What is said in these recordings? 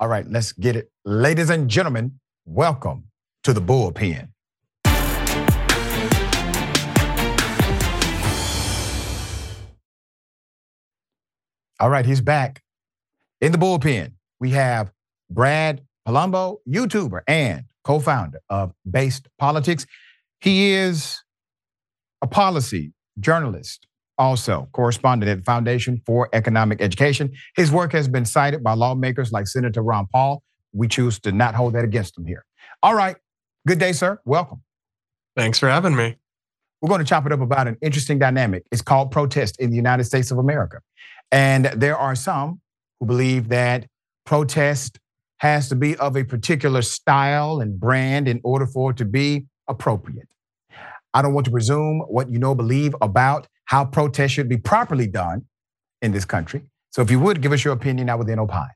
All right, let's get it. Ladies and gentlemen, welcome to the bullpen. All right, he's back. In the bullpen, we have Brad Polumbo, YouTuber and co founder of Based Politics. He is a policy journalist, also correspondent at the Foundation for Economic Education. His work has been cited by lawmakers like Senator Ron Paul. We choose to not hold that against him here. All right. Good day, sir. Welcome. Thanks for having me. We're going to chop it up about an interesting dynamic. It's called protest in the United States of America. And there are some who believe that protest has to be of a particular style and brand in order for it to be appropriate. I don't want to presume what you know, believe about how protest should be properly done in this country. So if you would give us your opinion, I would then opine.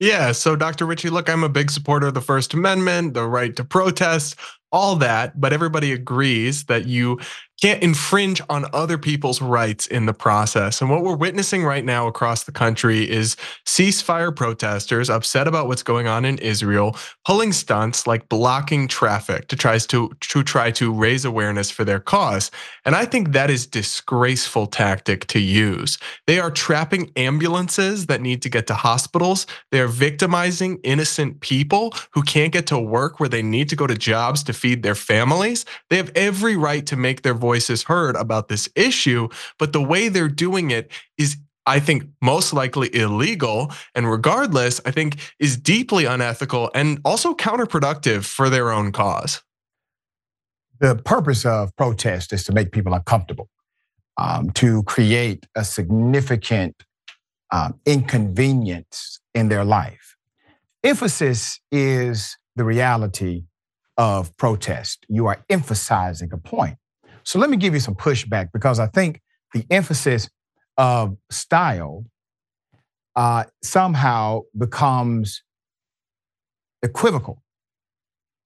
Yeah, so Dr. Richey, look, I'm a big supporter of the First Amendment, the right to protest, all that, but everybody agrees that you can't infringe on other people's rights in the process. And what we're witnessing right now across the country is ceasefire protesters upset about what's going on in Israel, pulling stunts like blocking traffic to try to, to try to raise awareness for their cause. And I think that is disgraceful tactic to use. They are trapping ambulances that need to get to hospitals. They are victimizing innocent people who can't get to work where they need to go to jobs to feed their families. They have every right to make their voice voices heard about this issue, but the way they're doing it is I think most likely illegal. And regardless, I think is deeply unethical and also counterproductive for their own cause. The purpose of protest is to make people uncomfortable, um, to create a significant um, inconvenience in their life. Emphasis is the reality of protest. You are emphasizing a point. So let me give you some pushback because I think the emphasis of style uh, somehow becomes equivocal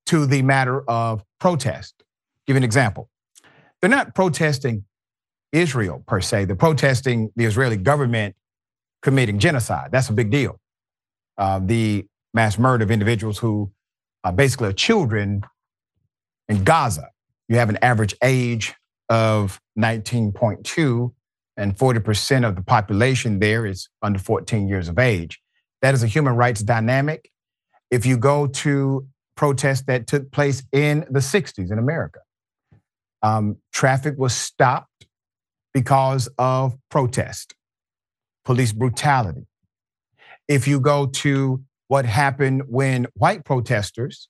to the matter of protest. Give an example. They're not protesting Israel per se, they're protesting the Israeli government committing genocide. That's a big deal. Uh, the mass murder of individuals who are basically are children in Gaza you have an average age of 19.2, and 40% of the population there is under 14 years of age. That is a human rights dynamic. If you go to protests that took place in the 60s in America, um, traffic was stopped because of protest, police brutality. If you go to what happened when white protesters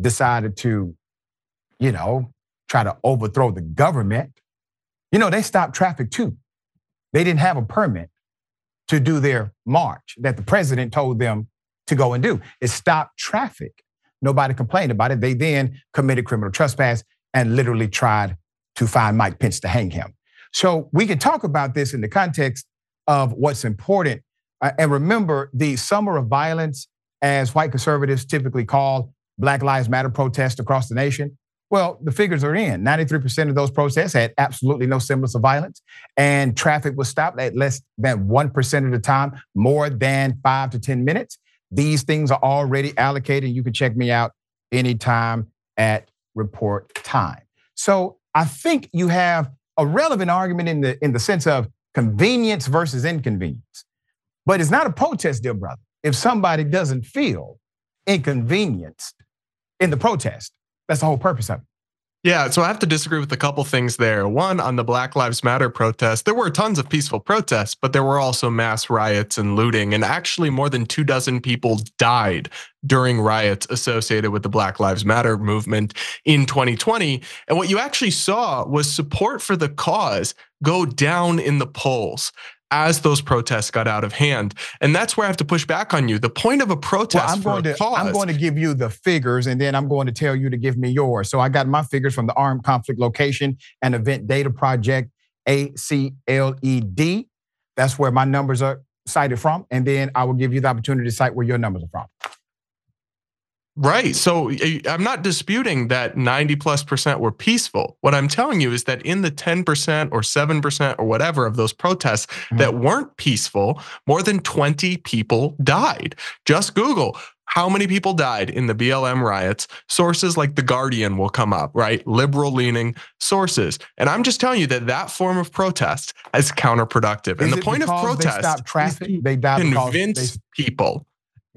decided to you know, try to overthrow the government. You know, they stopped traffic too. They didn't have a permit to do their march that the president told them to go and do. It stopped traffic. Nobody complained about it. They then committed criminal trespass and literally tried to find Mike Pence to hang him. So we can talk about this in the context of what's important. Uh, and remember, the summer of violence, as white conservatives typically call Black Lives Matter protests across the nation, well, the figures are in. 93% of those protests had absolutely no semblance of violence, and traffic was stopped at less than 1% of the time, more than five to 10 minutes. These things are already allocated. You can check me out anytime at report time. So I think you have a relevant argument in the in the sense of convenience versus inconvenience. But it's not a protest, dear brother, if somebody doesn't feel inconvenienced in the protest. That's the whole purpose of it. Yeah, so I have to disagree with a couple things there. One, on the Black Lives Matter protests, there were tons of peaceful protests, but there were also mass riots and looting. And actually, more than two dozen people died during riots associated with the Black Lives Matter movement in 2020. And what you actually saw was support for the cause go down in the polls as those protests got out of hand. And that's where I have to push back on you. The point of a protest well, I'm going to, cause, I'm going to give you the figures and then I'm going to tell you to give me yours. So I got my figures from the Armed Conflict Location and Event Data Project, ACLED. That's where my numbers are cited from. And then I will give you the opportunity to cite where your numbers are from. Right. So I'm not disputing that 90 plus percent were peaceful. What I'm telling you is that in the 10% or 7% or whatever of those protests mm-hmm. that weren't peaceful, more than 20 people died. Just Google how many people died in the BLM riots. Sources like The Guardian will come up, right? Liberal leaning sources. And I'm just telling you that that form of protest is counterproductive. Is and the point of protest they stop traffic? They convince they... people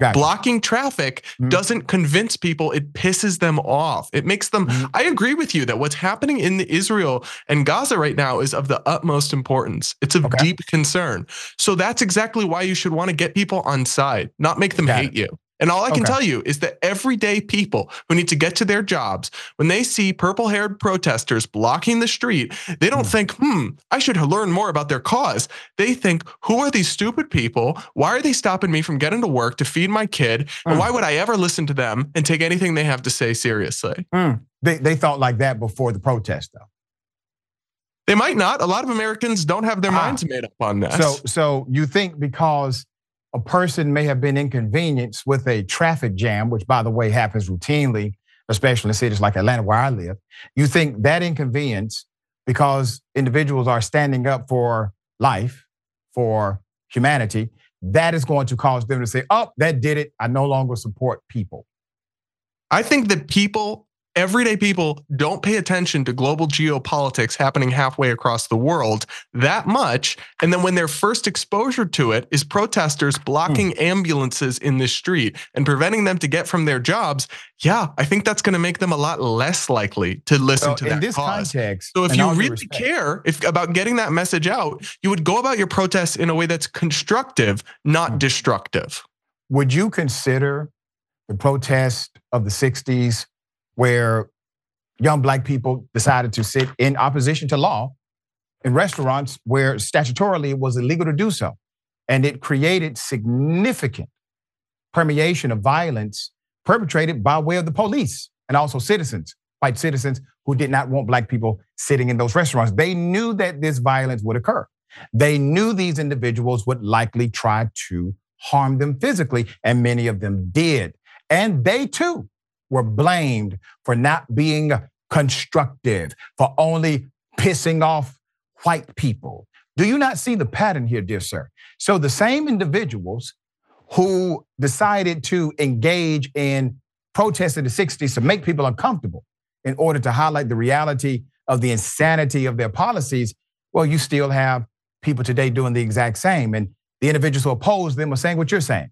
Gotcha. Blocking traffic mm-hmm. doesn't convince people, it pisses them off. It makes them. Mm-hmm. I agree with you that what's happening in Israel and Gaza right now is of the utmost importance. It's of okay. deep concern. So that's exactly why you should want to get people on side, not make them Got hate it. you. And all I can okay. tell you is that everyday people who need to get to their jobs, when they see purple haired protesters blocking the street, they don't mm. think, hmm, I should learn more about their cause. They think, who are these stupid people? Why are they stopping me from getting to work to feed my kid? Mm. And why would I ever listen to them and take anything they have to say seriously? Mm. They, they thought like that before the protest, though. They might not. A lot of Americans don't have their ah. minds made up on that. So, so you think because a person may have been inconvenienced with a traffic jam, which by the way happens routinely, especially in cities like Atlanta where I live. You think that inconvenience, because individuals are standing up for life, for humanity, that is going to cause them to say, oh, that did it. I no longer support people. I think that people everyday people don't pay attention to global geopolitics happening halfway across the world that much. And then when their first exposure to it is protesters blocking mm. ambulances in the street and preventing them to get from their jobs, yeah, I think that's going to make them a lot less likely to listen so to that this cause. Context, so if you really respect. care if about getting that message out, you would go about your protests in a way that's constructive, not mm. destructive. Would you consider the protest of the 60s where young black people decided to sit in opposition to law in restaurants where statutorily it was illegal to do so. And it created significant permeation of violence perpetrated by way of the police and also citizens, white citizens who did not want black people sitting in those restaurants. They knew that this violence would occur. They knew these individuals would likely try to harm them physically, and many of them did. And they too were blamed for not being constructive, for only pissing off white people. Do you not see the pattern here, dear sir? So the same individuals who decided to engage in protests in the 60s to make people uncomfortable in order to highlight the reality of the insanity of their policies, well, you still have people today doing the exact same. And the individuals who oppose them are saying what you're saying.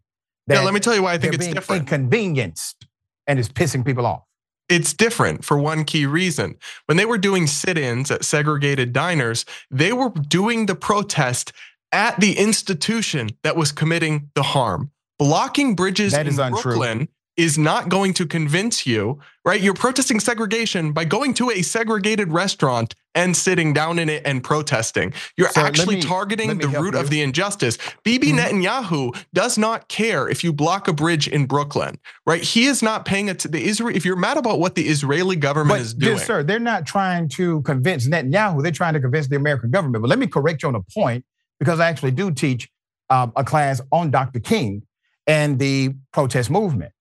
Yeah, let me tell you why I think it's different. Inconvenienced and is pissing people off. It's different for one key reason. When they were doing sit ins at segregated diners, they were doing the protest at the institution that was committing the harm. Blocking bridges in Brooklyn is not going to convince you, right? You're protesting segregation by going to a segregated restaurant and sitting down in it and protesting. You're so actually me, targeting the root you. of the injustice. Bibi mm-hmm. Netanyahu does not care if you block a bridge in Brooklyn, right? He is not paying it to the Israel. If you're mad about what the Israeli government but, is doing, yes, sir, they're not trying to convince Netanyahu. They're trying to convince the American government. But let me correct you on a point because I actually do teach um, a class on Dr. King and the protest movement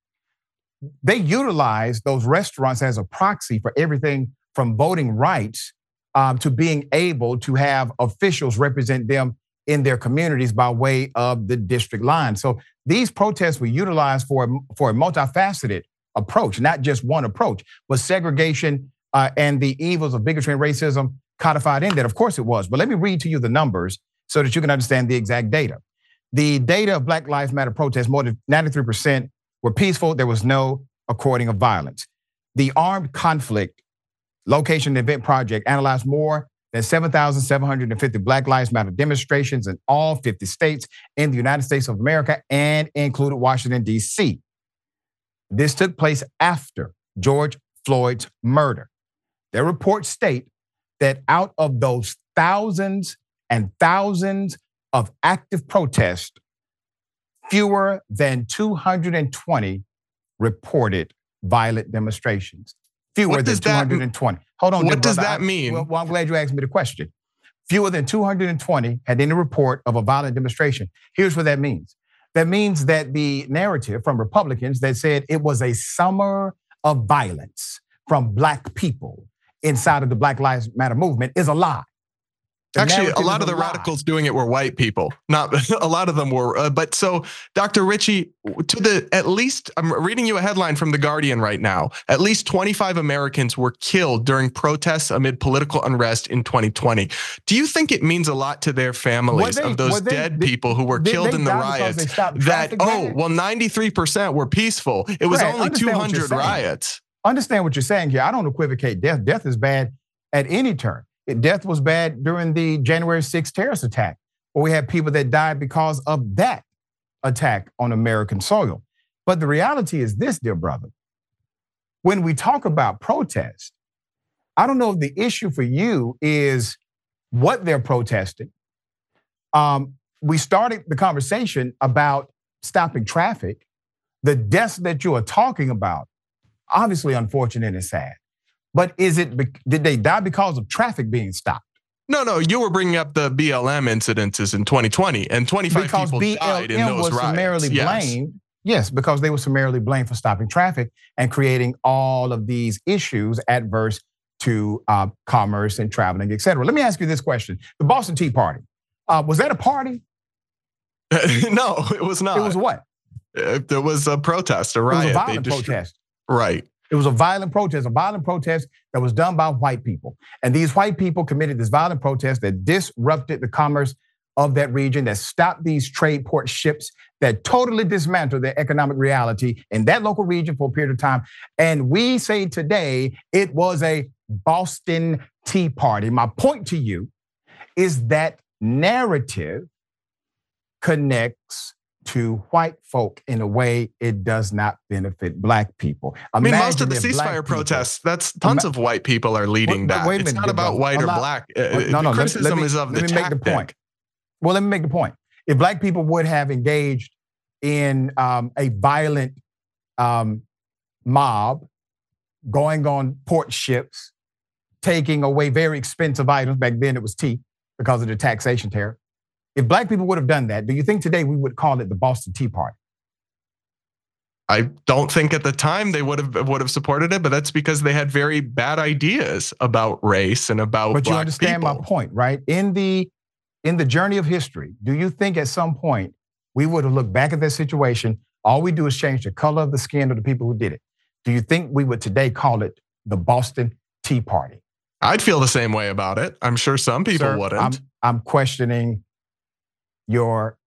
they utilize those restaurants as a proxy for everything from voting rights um, to being able to have officials represent them in their communities by way of the district line. So these protests were utilized for, for a multifaceted approach, not just one approach, but segregation uh, and the evils of bigotry and racism codified in that. Of course it was. But let me read to you the numbers so that you can understand the exact data. The data of Black Lives Matter protests, more than 93% were peaceful. There was no according of violence. The Armed Conflict Location Event Project analyzed more than 7,750 Black Lives Matter demonstrations in all 50 states in the United States of America and included Washington, D.C. This took place after George Floyd's murder. Their reports state that out of those thousands and thousands of active protests, fewer than 220 reported violent demonstrations. Fewer than 220. That, Hold on. What does that mean? well, well, I'm glad you asked me the question. Fewer than 220 had any report of a violent demonstration. Here's what that means. That means that the narrative from Republicans that said it was a summer of violence from black people inside of the Black Lives Matter movement is a lie. Actually, a lot of the radicals doing it were white people. Not a lot of them were. Uh, but so, Dr. Richey, to the at least, I'm reading you a headline from the Guardian right now. At least 25 Americans were killed during protests amid political unrest in 2020. Do you think it means a lot to their families they, of those they, dead they, people who were killed in the riots? That oh, well, 93% were peaceful. It was Brad, only 200 riots. Understand what you're saying here. I don't equivocate death. Death is bad at any turn. Death was bad during the January 6th terrorist attack, where we had people that died because of that attack on American soil. But the reality is this, dear brother. When we talk about protest, I don't know if the issue for you is what they're protesting. Um, we started the conversation about stopping traffic. The deaths that you are talking about, obviously unfortunate and sad. But is it did they die because of traffic being stopped? No, no, you were bringing up the BLM incidences in 2020, and 25 because people BLM died in those was riots. summarily yes. blamed. Yes, because they were summarily blamed for stopping traffic and creating all of these issues adverse to uh, commerce and traveling, et cetera. Let me ask you this question: The Boston Tea Party uh, was that a party? no, it was not. It was what? Uh, there was a protest, a riot. It was a violent protest. Right. It was a violent protest, a violent protest that was done by white people. And these white people committed this violent protest that disrupted the commerce of that region, that stopped these trade port ships, that totally dismantled the economic reality in that local region for a period of time. And we say today it was a Boston Tea Party. My point to you is that narrative connects to white folk in a way it does not benefit black people. I mean, most of the ceasefire protests, that's tons of white people are leading that. Wait a minute, it's not about white or black. Uh, no, no, criticism me, is of the tactic. The point. Well, let me make the point. If black people would have engaged in um, a violent um, mob, going on port ships, taking away very expensive items, back then it was tea because of the taxation tariff, if black people would have done that, do you think today we would call it the Boston Tea Party? I don't think at the time they would have would have supported it, but that's because they had very bad ideas about race and about. But you understand people. my point, right? In the in the journey of history, do you think at some point we would have looked back at that situation? All we do is change the color of the skin of the people who did it. Do you think we would today call it the Boston Tea Party? I'd feel the same way about it. I'm sure some people Sir, wouldn't. I'm, I'm questioning your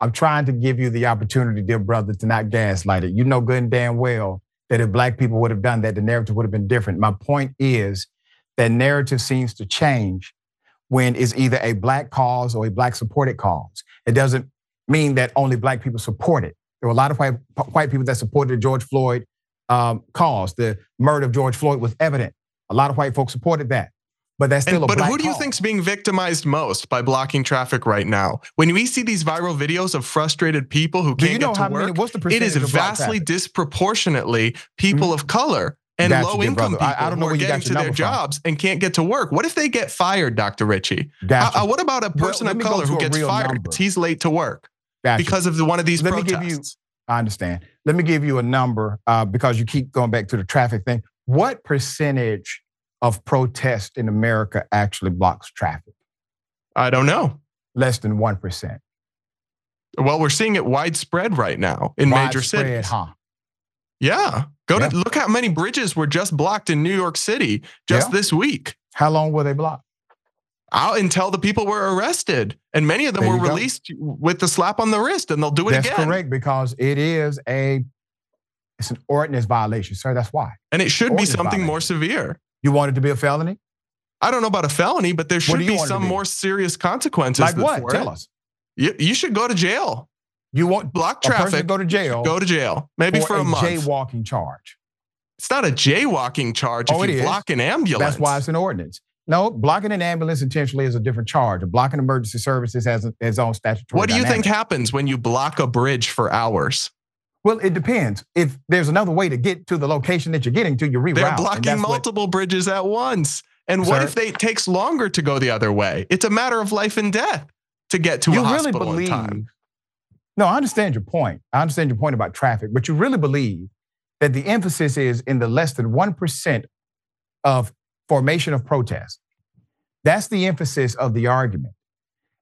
I'm trying to give you the opportunity, dear brother, to not gaslight it. You know good and damn well that if black people would have done that, the narrative would have been different. My point is that narrative seems to change when it's either a black cause or a black supported cause. It doesn't mean that only black people support it. There were a lot of white, white people that supported the George Floyd um, cause. The murder of George Floyd was evident. A lot of white folks supported that. But that's still and, But who do you think's being victimized most by blocking traffic right now? When we see these viral videos of frustrated people who can't you know get to work, many, it is vastly disproportionately people mm-hmm. of color and low income people I, I, don't know who are getting to their jobs and can't get to work. What if they get fired, Dr. Richey? Gotcha. Uh, what about a person well, of color who gets fired because he's late to work gotcha. because of the, one of these let protests? Me give you, I understand. Let me give you a number uh, because you keep going back to the traffic thing. What percentage of protest in America actually blocks traffic? I don't know. Less than 1%. Well, we're seeing it widespread right now in widespread, major cities. Huh? Yeah. Go yeah. to look how many bridges were just blocked in New York City just yeah. this week. How long were they blocked? Out until the people were arrested. And many of them were released with the slap on the wrist, and they'll do it That's again. That's correct, because it is a it's an ordinance violation, sir. That's why. And it should be something violation. more severe. You want it to be a felony? I don't know about a felony, but there should be some be? more serious consequences. Like what? Tell it. us. You, you should go to jail. You want block traffic? go to jail. Go to jail. Maybe for, for a, a, month. Jaywalking charge. It's not a jaywalking charge oh, if you block an ambulance. That's why it's an ordinance. No, blocking an ambulance intentionally is a different charge. Blocking emergency services has its own statutory. What do you dynamic. think happens when you block a bridge for hours? Well, it depends. If there's another way to get to the location that you're getting to, you reroute. They're blocking multiple what, bridges at once. And what if they, it takes longer to go the other way? It's a matter of life and death to get to you a really hospital believe, in time. No, I understand your point. I understand your point about traffic, but you really believe that the emphasis is in the less than 1% of formation of protest. That's the emphasis of the argument.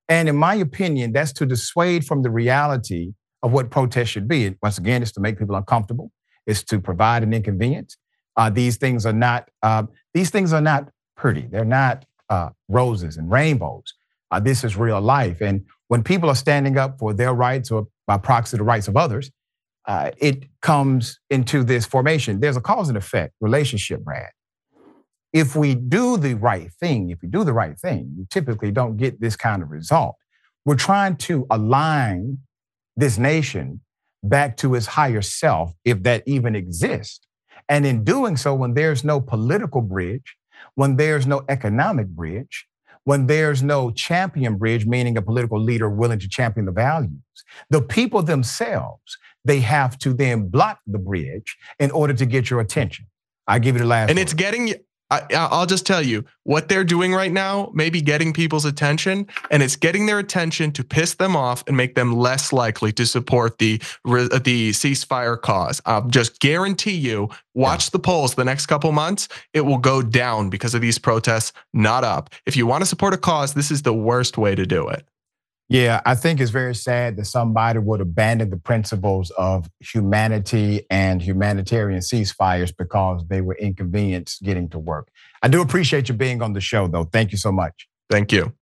And in my opinion, that's to dissuade from the reality of what protest should be. Once again, it's to make people uncomfortable. It's to provide an inconvenience. Uh, these things are not. Uh, these things are not pretty. They're not uh, roses and rainbows. Uh, this is real life. And when people are standing up for their rights or by proxy the rights of others, uh, it comes into this formation. There's a cause and effect relationship, Brad. If we do the right thing, if we do the right thing, you typically don't get this kind of result. We're trying to align this nation back to its higher self, if that even exists. And in doing so, when there's no political bridge, when there's no economic bridge, when there's no champion bridge, meaning a political leader willing to champion the values, the people themselves, they have to then block the bridge in order to get your attention. I give you the last. And word. it's getting I, will just tell you what they're doing right now, maybe getting people's attention, and it's getting their attention to piss them off and make them less likely to support the the ceasefire cause. I'll just guarantee you, watch yeah. the polls the next couple months, it will go down because of these protests, not up. If you want to support a cause, this is the worst way to do it. Yeah, I think it's very sad that somebody would abandon the principles of humanity and humanitarian ceasefires because they were inconvenienced getting to work. I do appreciate you being on the show, though. Thank you so much. Thank you.